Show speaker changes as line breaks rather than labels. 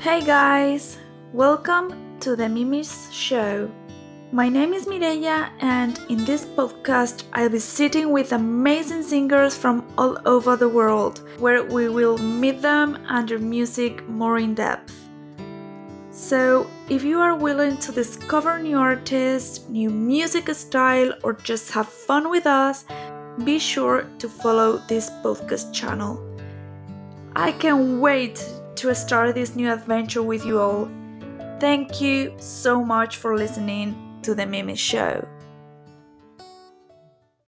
Hey guys, welcome to the Mimi's show. My name is Mireia, and in this podcast, I'll be sitting with amazing singers from all over the world, where we will meet them and their music more in depth. So, if you are willing to discover new artists, new music style, or just have fun with us, be sure to follow this podcast channel. I can't wait to start this new adventure with you all. Thank you so much for listening to the Mimi Show.